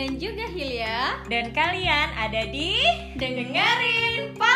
dan juga Hilya Dan kalian ada di dengerin pak.